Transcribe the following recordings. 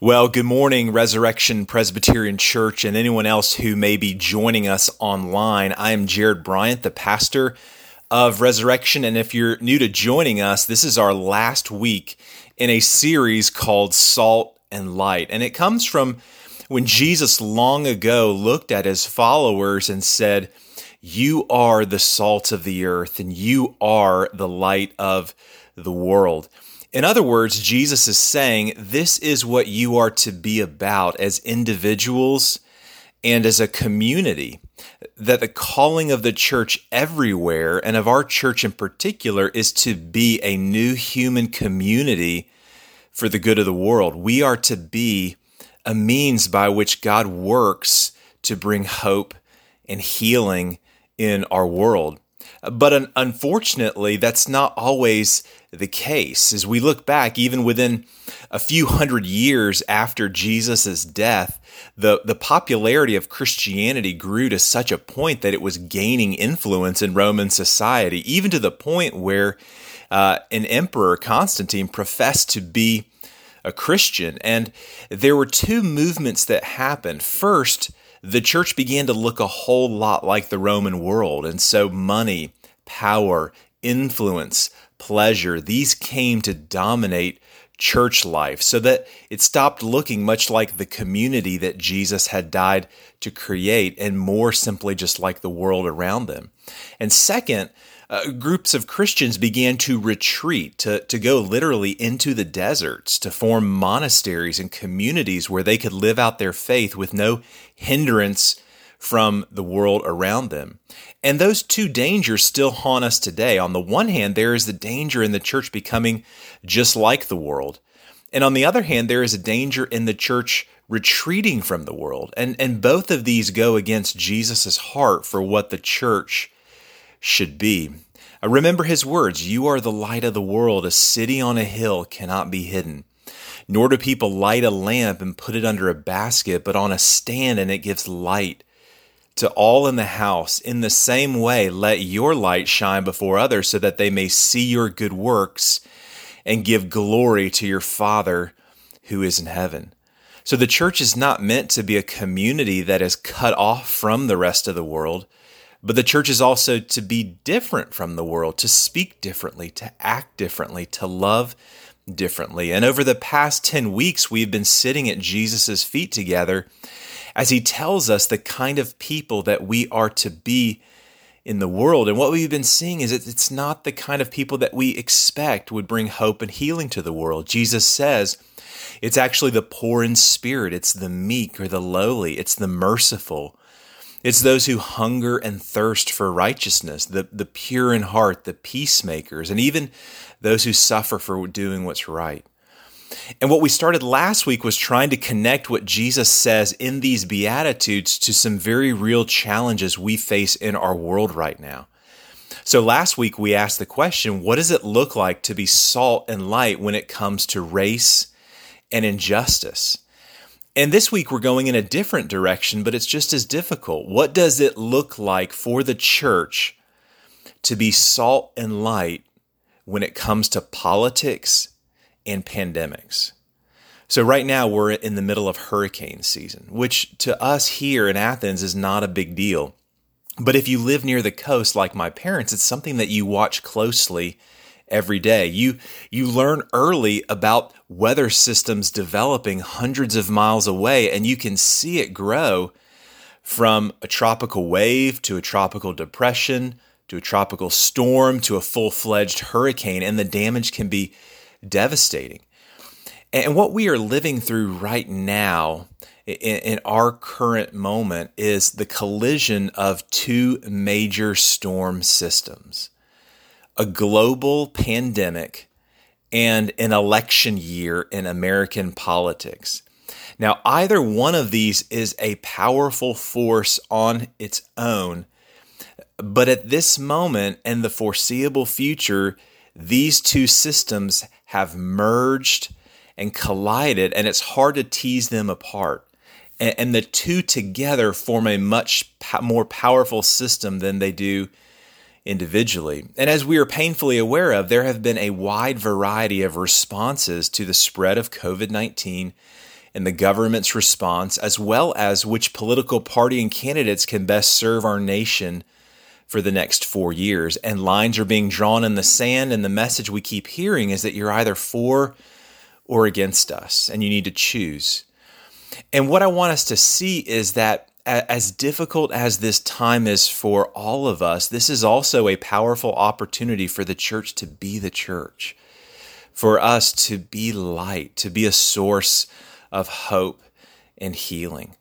Well, good morning, Resurrection Presbyterian Church, and anyone else who may be joining us online. I am Jared Bryant, the pastor of Resurrection. And if you're new to joining us, this is our last week in a series called Salt and Light. And it comes from when Jesus long ago looked at his followers and said, You are the salt of the earth, and you are the light of the world. In other words, Jesus is saying this is what you are to be about as individuals and as a community. That the calling of the church everywhere and of our church in particular is to be a new human community for the good of the world. We are to be a means by which God works to bring hope and healing in our world. But unfortunately, that's not always the case. As we look back, even within a few hundred years after Jesus' death, the, the popularity of Christianity grew to such a point that it was gaining influence in Roman society, even to the point where uh, an emperor, Constantine, professed to be a Christian. And there were two movements that happened. First, the church began to look a whole lot like the Roman world. And so money, power, influence, pleasure, these came to dominate church life so that it stopped looking much like the community that Jesus had died to create and more simply just like the world around them. And second, uh, groups of Christians began to retreat, to, to go literally into the deserts, to form monasteries and communities where they could live out their faith with no hindrance from the world around them. And those two dangers still haunt us today. On the one hand, there is the danger in the church becoming just like the world. And on the other hand, there is a danger in the church retreating from the world. And, and both of these go against Jesus' heart for what the church should be. I remember his words You are the light of the world. A city on a hill cannot be hidden. Nor do people light a lamp and put it under a basket, but on a stand, and it gives light to all in the house. In the same way, let your light shine before others so that they may see your good works and give glory to your Father who is in heaven. So the church is not meant to be a community that is cut off from the rest of the world but the church is also to be different from the world, to speak differently, to act differently, to love differently. And over the past 10 weeks, we've been sitting at Jesus' feet together as he tells us the kind of people that we are to be in the world. And what we've been seeing is it's not the kind of people that we expect would bring hope and healing to the world. Jesus says, it's actually the poor in spirit, it's the meek or the lowly, it's the merciful, it's those who hunger and thirst for righteousness, the, the pure in heart, the peacemakers, and even those who suffer for doing what's right. And what we started last week was trying to connect what Jesus says in these Beatitudes to some very real challenges we face in our world right now. So last week we asked the question what does it look like to be salt and light when it comes to race and injustice? And this week we're going in a different direction, but it's just as difficult. What does it look like for the church to be salt and light when it comes to politics and pandemics? So, right now we're in the middle of hurricane season, which to us here in Athens is not a big deal. But if you live near the coast like my parents, it's something that you watch closely every day. You you learn early about weather systems developing hundreds of miles away and you can see it grow from a tropical wave to a tropical depression to a tropical storm to a full-fledged hurricane and the damage can be devastating. And what we are living through right now in, our current moment is the collision of two major storm systems a global pandemic and an election year in American politics. Now, either one of these is a powerful force on its own, but at this moment and the foreseeable future, these two systems have merged and collided, and it's hard to tease them apart. And, the two together form a much more powerful system than they do individually. And as we are painfully aware of, there have been a wide variety of responses to the spread of COVID 19 and the government's response, as well as which political party and candidates can best serve our nation for the next four years. And lines are being drawn in the sand, and the message we keep hearing is that you're either for or against us, and you need to choose. And what I want us to see is that as difficult as this time is for all of us, this is also a powerful opportunity for the church to be the church, for us to be light, to be a source of hope and healing.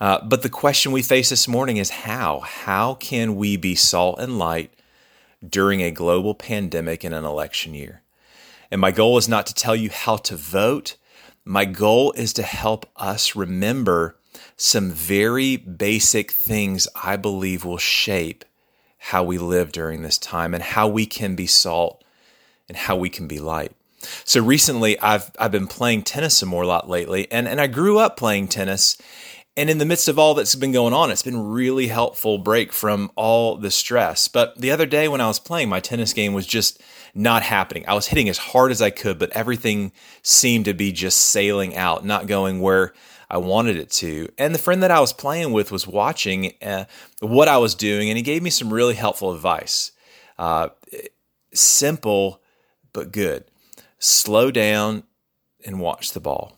Uh, but the question we face this morning is how? How can we be salt and light during a global pandemic in an election year? And my goal is not to tell you how to vote. My goal is to help us remember some very basic things I believe will shape how we live during this time and how we can be salt and how we can be light. So recently I've I've been playing tennis some more a lot lately and, and I grew up playing tennis and in the midst of all that's been going on, it's been really helpful break from all the stress. But the other day when I was playing, my tennis game was just not happening. I was hitting as hard as I could, but everything seemed to be just sailing out, not going where I wanted it to. And the friend that I was playing with was watching uh, what I was doing, and he gave me some really helpful advice. Uh, simple, but good. Slow down and watch the ball.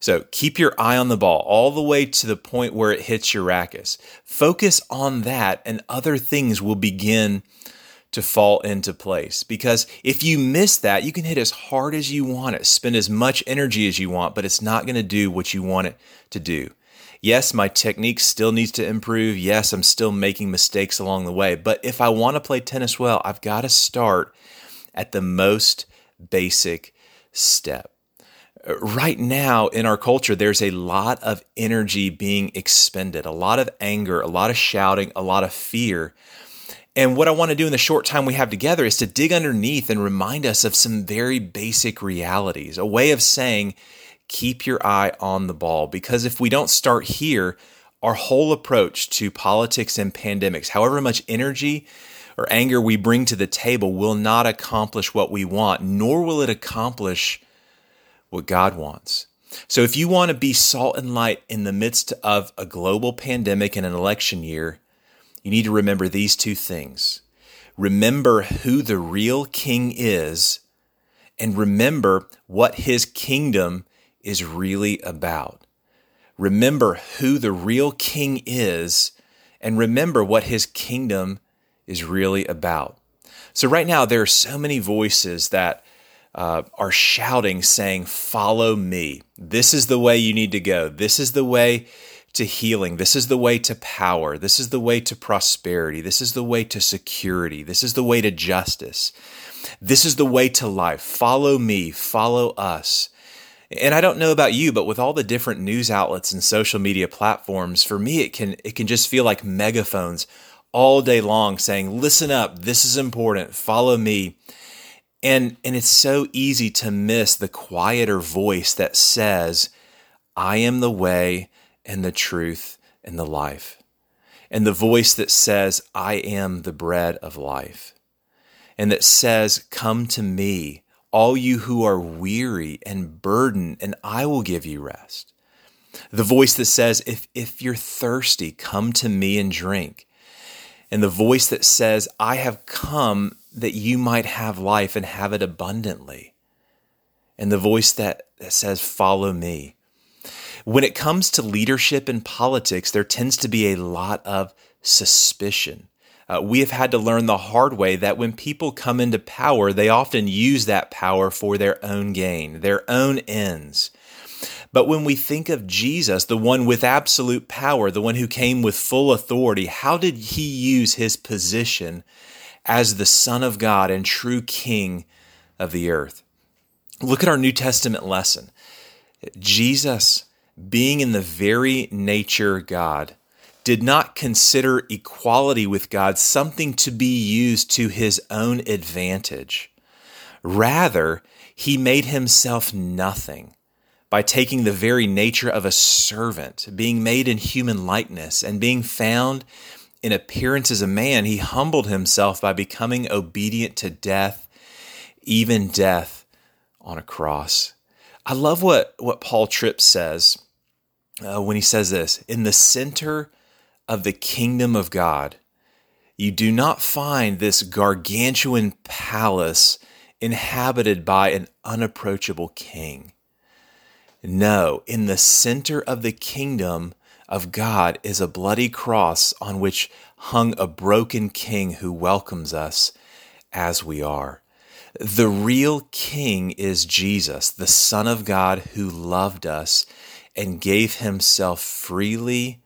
So keep your eye on the ball all the way to the point where it hits your racket. Focus on that, and other things will begin to fall into place. Because if you miss that, you can hit as hard as you want it, spend as much energy as you want, but it's not going to do what you want it to do. Yes, my technique still needs to improve. Yes, I'm still making mistakes along the way. But if I want to play tennis well, I've got to start at the most basic step right now in our culture, there's a lot of energy being expended, a lot of anger, a lot of shouting, a lot of fear. And what I want to do in the short time we have together is to dig underneath and remind us of some very basic realities, a way of saying, keep your eye on the ball. Because if we don't start here, our whole approach to politics and pandemics, however much energy or anger we bring to the table, will not accomplish what we want, nor will it accomplish what God wants. So if you want to be salt and light in the midst of a global pandemic and an election year, you need to remember these two things. Remember who the real king is and remember what his kingdom is really about. Remember who the real king is and remember what his kingdom is really about. So, right now, there are so many voices that uh, are shouting, saying, Follow me. This is the way you need to go. This is the way to healing. This is the way to power. This is the way to prosperity. This is the way to security. This is the way to justice. This is the way to life. Follow me. Follow us. And I don't know about you, but with all the different news outlets and social media platforms, for me, it can, it can just feel like megaphones all day long saying, listen up. This is important. Follow me. And, and it's so easy to miss the quieter voice that says, I am the way and the truth and the life. And the voice that says, I am the bread of life. And that says, Come to me, all you who are weary and burdened, and I will give you rest. The voice that says, If, if you're thirsty, come to me and drink. And the voice that says, I have come that you might have life and have it abundantly. And the voice that, that says, Follow me. When it comes to leadership in politics, there tends to be a lot of suspicion. Uh, we have had to learn the hard way that when people come into power, they often use that power for their own gain, their own ends. But when we think of Jesus, the one with absolute power, the one who came with full authority, how did he use his position as the Son of God and true King of the earth. Look at our New Testament lesson. Jesus, being in the very nature God, did not consider equality with God something to be used to his own advantage. Rather, he made himself nothing by taking the very nature of a servant, being made in human likeness, and being found in appearance as a man, he humbled himself by becoming obedient to death, even death on a cross. I love what, what Paul Tripp says uh, when he says this In the center of the kingdom of God, you do not find this gargantuan palace inhabited by an unapproachable king. No, in the center of the kingdom of God is a bloody cross on which hung a broken king who welcomes us as we are. The real king is Jesus, the Son of God who loved us and gave himself freely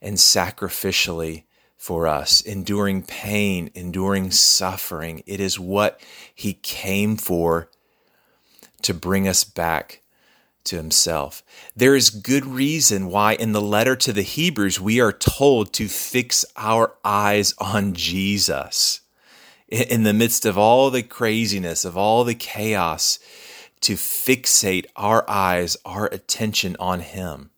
and sacrificially for us, enduring pain, enduring suffering. It is what he came for to bring us back to himself. There is good reason why in the letter to the Hebrews we are told to fix our eyes on Jesus. In the midst of all the craziness, of all the chaos, to fixate our eyes, our attention on him.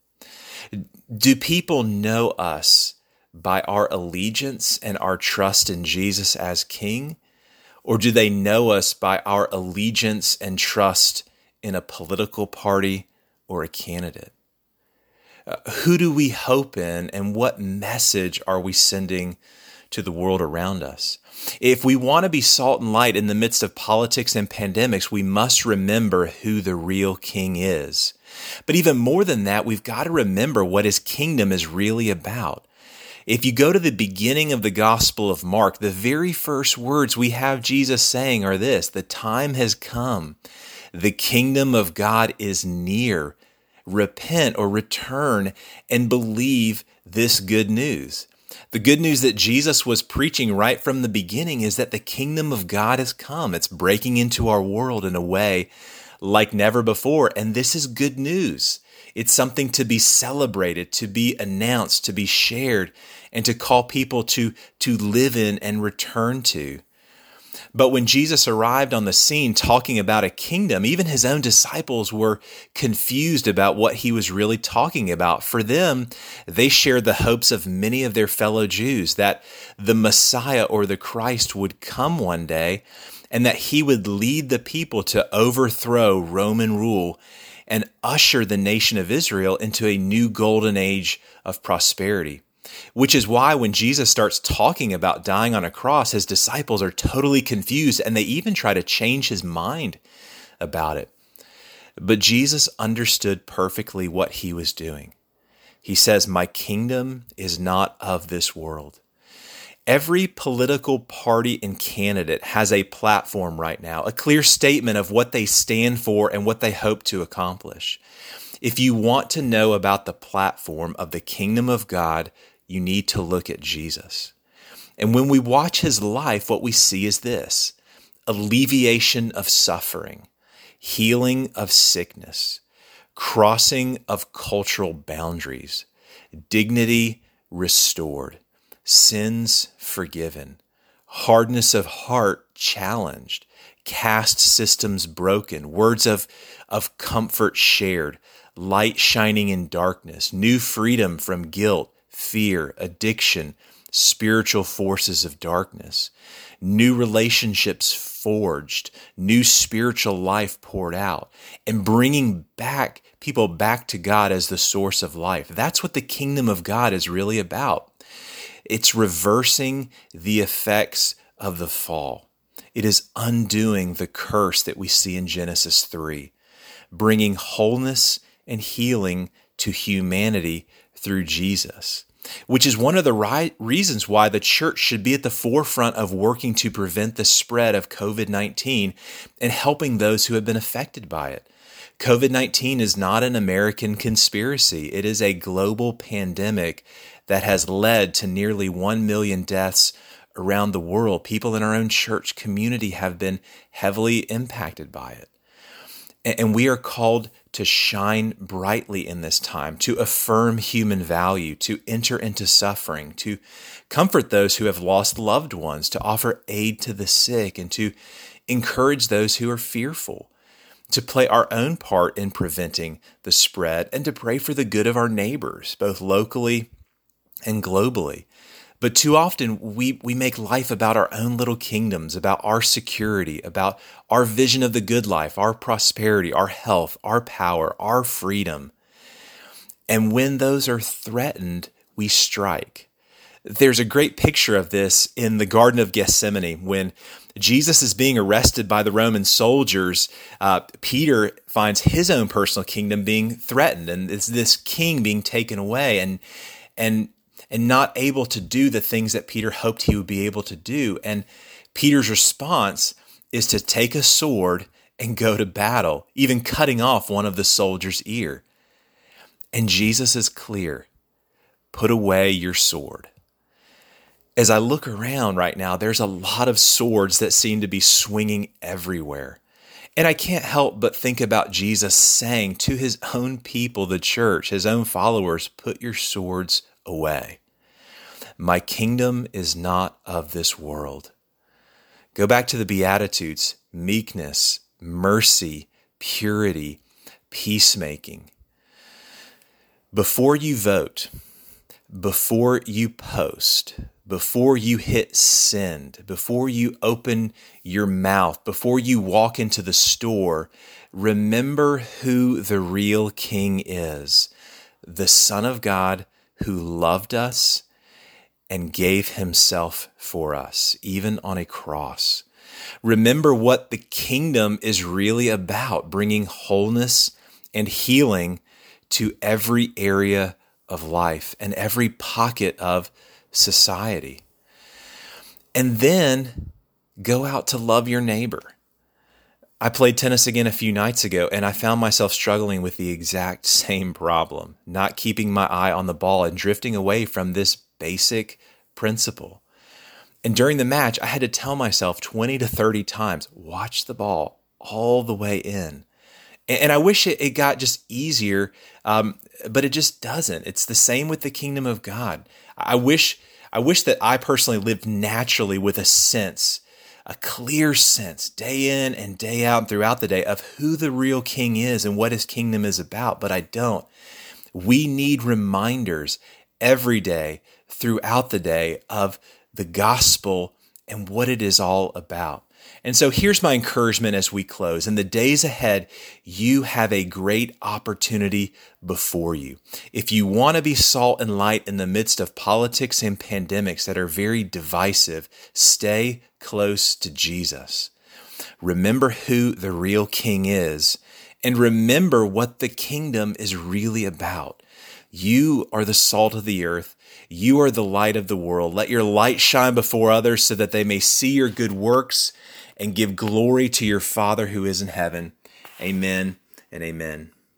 Do people know us by our allegiance and our trust in Jesus as King? Or do they know us by our allegiance and trust in a political party or a candidate? Uh, who do we hope in, and what message are we sending to the world around us? If we want to be salt and light in the midst of politics and pandemics, we must remember who the real king is. But even more than that, we've got to remember what his kingdom is really about. If you go to the beginning of the Gospel of Mark, the very first words we have Jesus saying are this The time has come. The kingdom of God is near. Repent or return and believe this good news. The good news that Jesus was preaching right from the beginning is that the kingdom of God has come. It's breaking into our world in a way like never before. And this is good news. It's something to be celebrated, to be announced, to be shared, and to call people to, to live in and return to. But when Jesus arrived on the scene talking about a kingdom, even his own disciples were confused about what he was really talking about. For them, they shared the hopes of many of their fellow Jews that the Messiah or the Christ would come one day and that he would lead the people to overthrow Roman rule and usher the nation of Israel into a new golden age of prosperity. Which is why when Jesus starts talking about dying on a cross, his disciples are totally confused and they even try to change his mind about it. But Jesus understood perfectly what he was doing. He says, My kingdom is not of this world. Every political party and candidate has a platform right now, a clear statement of what they stand for and what they hope to accomplish. If you want to know about the platform of the kingdom of God, you need to look at Jesus. And when we watch his life, what we see is this alleviation of suffering, healing of sickness, crossing of cultural boundaries, dignity restored sins forgiven, hardness of heart challenged, caste systems broken, words of, of comfort shared, light shining in darkness, new freedom from guilt, fear, addiction, spiritual forces of darkness, new relationships forged, new spiritual life poured out, and bringing back people back to God as the source of life. That's what the kingdom of God is really about. It's reversing the effects of the fall. It is undoing the curse that we see in Genesis 3, bringing wholeness and healing to humanity through Jesus, which is one of the reasons why the church should be at the forefront of working to prevent the spread of COVID 19 and helping those who have been affected by it. COVID 19 is not an American conspiracy, it is a global pandemic that has led to nearly 1 million deaths around the world. People in our own church community have been heavily impacted by it. And we are called to shine brightly in this time, to affirm human value, to enter into suffering, to comfort those who have lost loved ones, to offer aid to the sick, and to encourage those who are fearful, to play our own part in preventing the spread, and to pray for the good of our neighbors, both locally and globally. But too often we, we make life about our own little kingdoms, about our security, about our vision of the good life, our prosperity, our health, our power, our freedom. And when those are threatened, we strike. There's a great picture of this in the Garden of Gethsemane when Jesus is being arrested by the Roman soldiers. Uh, Peter finds his own personal kingdom being threatened, and it's this king being taken away, and and and not able to do the things that Peter hoped he would be able to do. And Peter's response is to take a sword and go to battle, even cutting off one of the soldiers' ear. And Jesus is clear put away your sword. As I look around right now, there's a lot of swords that seem to be swinging everywhere. And I can't help but think about Jesus saying to his own people, the church, his own followers, put your swords away. My kingdom is not of this world. Go back to the Beatitudes meekness, mercy, purity, peacemaking. Before you vote, before you post, before you hit send, before you open your mouth, before you walk into the store, remember who the real king is the Son of God who loved us and gave himself for us, even on a cross. Remember what the kingdom is really about bringing wholeness and healing to every area of life and every pocket of society. And then go out to love your neighbor. I played tennis again a few nights ago and I found myself struggling with the exact same problem, not keeping my eye on the ball and drifting away from this basic principle. And during the match, I had to tell myself 20 to 30 times watch the ball all the way in. And I wish it, got just easier, um, but it just doesn't. It's the same with the kingdom of God. I wish, I wish that I personally lived naturally with a sense a clear sense day in and day out throughout the day of who the real king is and what his kingdom is about, but I don't. We need reminders every day throughout the day of the gospel and what it is all about. And so here's my encouragement as we close. In the days ahead, you have a great opportunity before you. If you want to be salt and light in the midst of politics and pandemics that are very divisive, stay close to Jesus. Remember who the real king is and remember what the kingdom is really about. You are the salt of the earth. You are the light of the world. Let your light shine before others so that they may see your good works and give glory to your Father who is in heaven. Amen and amen.